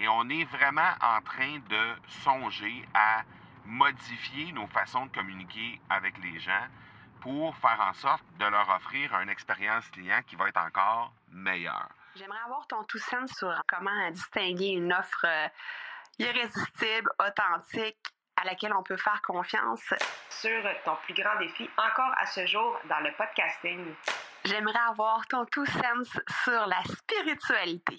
Et on est vraiment en train de songer à modifier nos façons de communiquer avec les gens pour faire en sorte de leur offrir une expérience client qui va être encore meilleure. J'aimerais avoir ton tout sens sur comment distinguer une offre euh, irrésistible, authentique, à laquelle on peut faire confiance. Sur ton plus grand défi encore à ce jour dans le podcasting. J'aimerais avoir ton tout sens sur la spiritualité.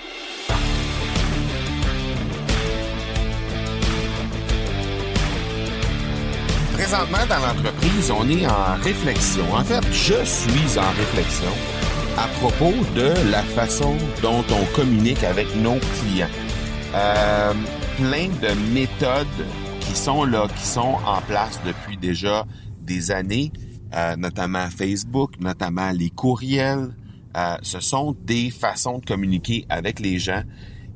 Présentement, dans l'entreprise, on est en réflexion. En fait, je suis en réflexion à propos de la façon dont on communique avec nos clients. Euh, plein de méthodes qui sont là, qui sont en place depuis déjà des années, euh, notamment Facebook, notamment les courriels. Euh, ce sont des façons de communiquer avec les gens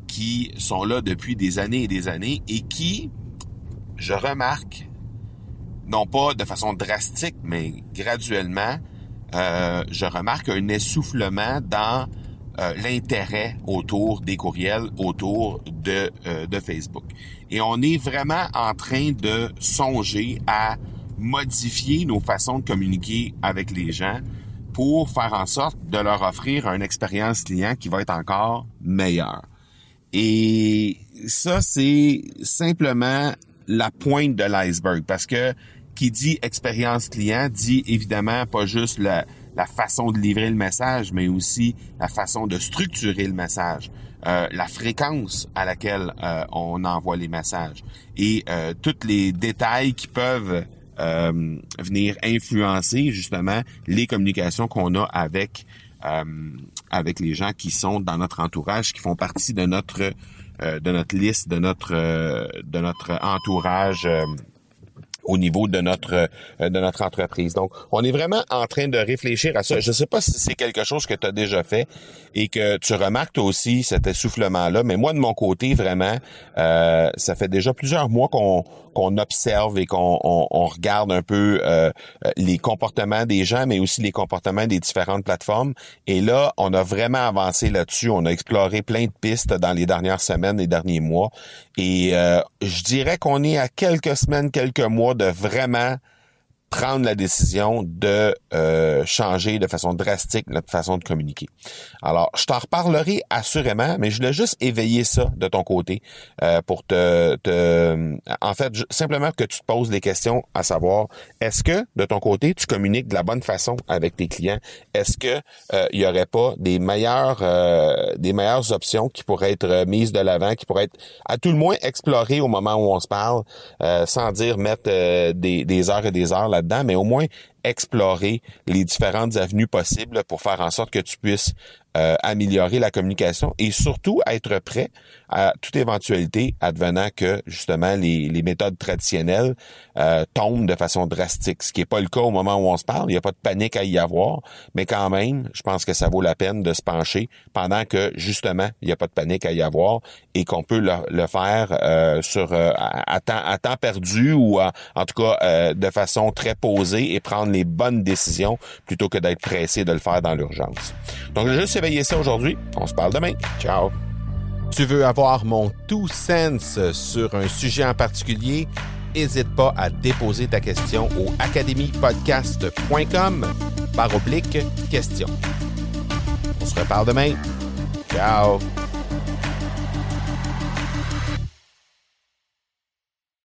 qui sont là depuis des années et des années et qui, je remarque, non pas de façon drastique, mais graduellement, euh, je remarque un essoufflement dans euh, l'intérêt autour des courriels, autour de, euh, de Facebook. Et on est vraiment en train de songer à modifier nos façons de communiquer avec les gens pour faire en sorte de leur offrir une expérience client qui va être encore meilleure. Et ça, c'est simplement la pointe de l'iceberg. Parce que qui dit expérience client dit évidemment pas juste la, la façon de livrer le message, mais aussi la façon de structurer le message, euh, la fréquence à laquelle euh, on envoie les messages. Et euh, tous les détails qui peuvent euh, venir influencer justement les communications qu'on a avec avec les gens qui sont dans notre entourage, qui font partie de notre de notre liste, de notre de notre entourage au niveau de notre euh, de notre entreprise. Donc, on est vraiment en train de réfléchir à ça. Je ne sais pas si c'est quelque chose que tu as déjà fait et que tu remarques aussi cet essoufflement-là, mais moi, de mon côté, vraiment, euh, ça fait déjà plusieurs mois qu'on qu'on observe et qu'on on, regarde un peu euh, les comportements des gens, mais aussi les comportements des différentes plateformes. Et là, on a vraiment avancé là-dessus. On a exploré plein de pistes dans les dernières semaines, les derniers mois. Et je dirais qu'on est à quelques semaines, quelques mois de vraiment prendre la décision de euh, changer de façon drastique notre façon de communiquer. Alors, je t'en reparlerai assurément, mais je voulais juste éveiller ça de ton côté euh, pour te, en fait, simplement que tu te poses des questions à savoir, est-ce que de ton côté, tu communiques de la bonne façon avec tes clients? Est-ce que euh, y aurait pas des meilleures, des meilleures options qui pourraient être mises de l'avant, qui pourraient être à tout le moins explorées au moment où on se parle, sans dire mettre des, des heures et des heures là mais au moins explorer les différentes avenues possibles pour faire en sorte que tu puisses euh, améliorer la communication et surtout être prêt à toute éventualité advenant que justement les, les méthodes traditionnelles euh, tombent de façon drastique, ce qui n'est pas le cas au moment où on se parle. Il n'y a pas de panique à y avoir, mais quand même, je pense que ça vaut la peine de se pencher pendant que justement il n'y a pas de panique à y avoir et qu'on peut le, faire euh, sur à, temps, à temps perdu ou en tout cas de façon très posée et prendre bonnes décisions plutôt que d'être pressé de le faire dans l'urgence. Donc, je juste éveiller ça aujourd'hui. On se parle demain. Ciao. Tu veux avoir mon tout sens sur un sujet en particulier? N'hésite pas à déposer ta question au academypodcast.com par oblique question. On se reparle demain. Ciao.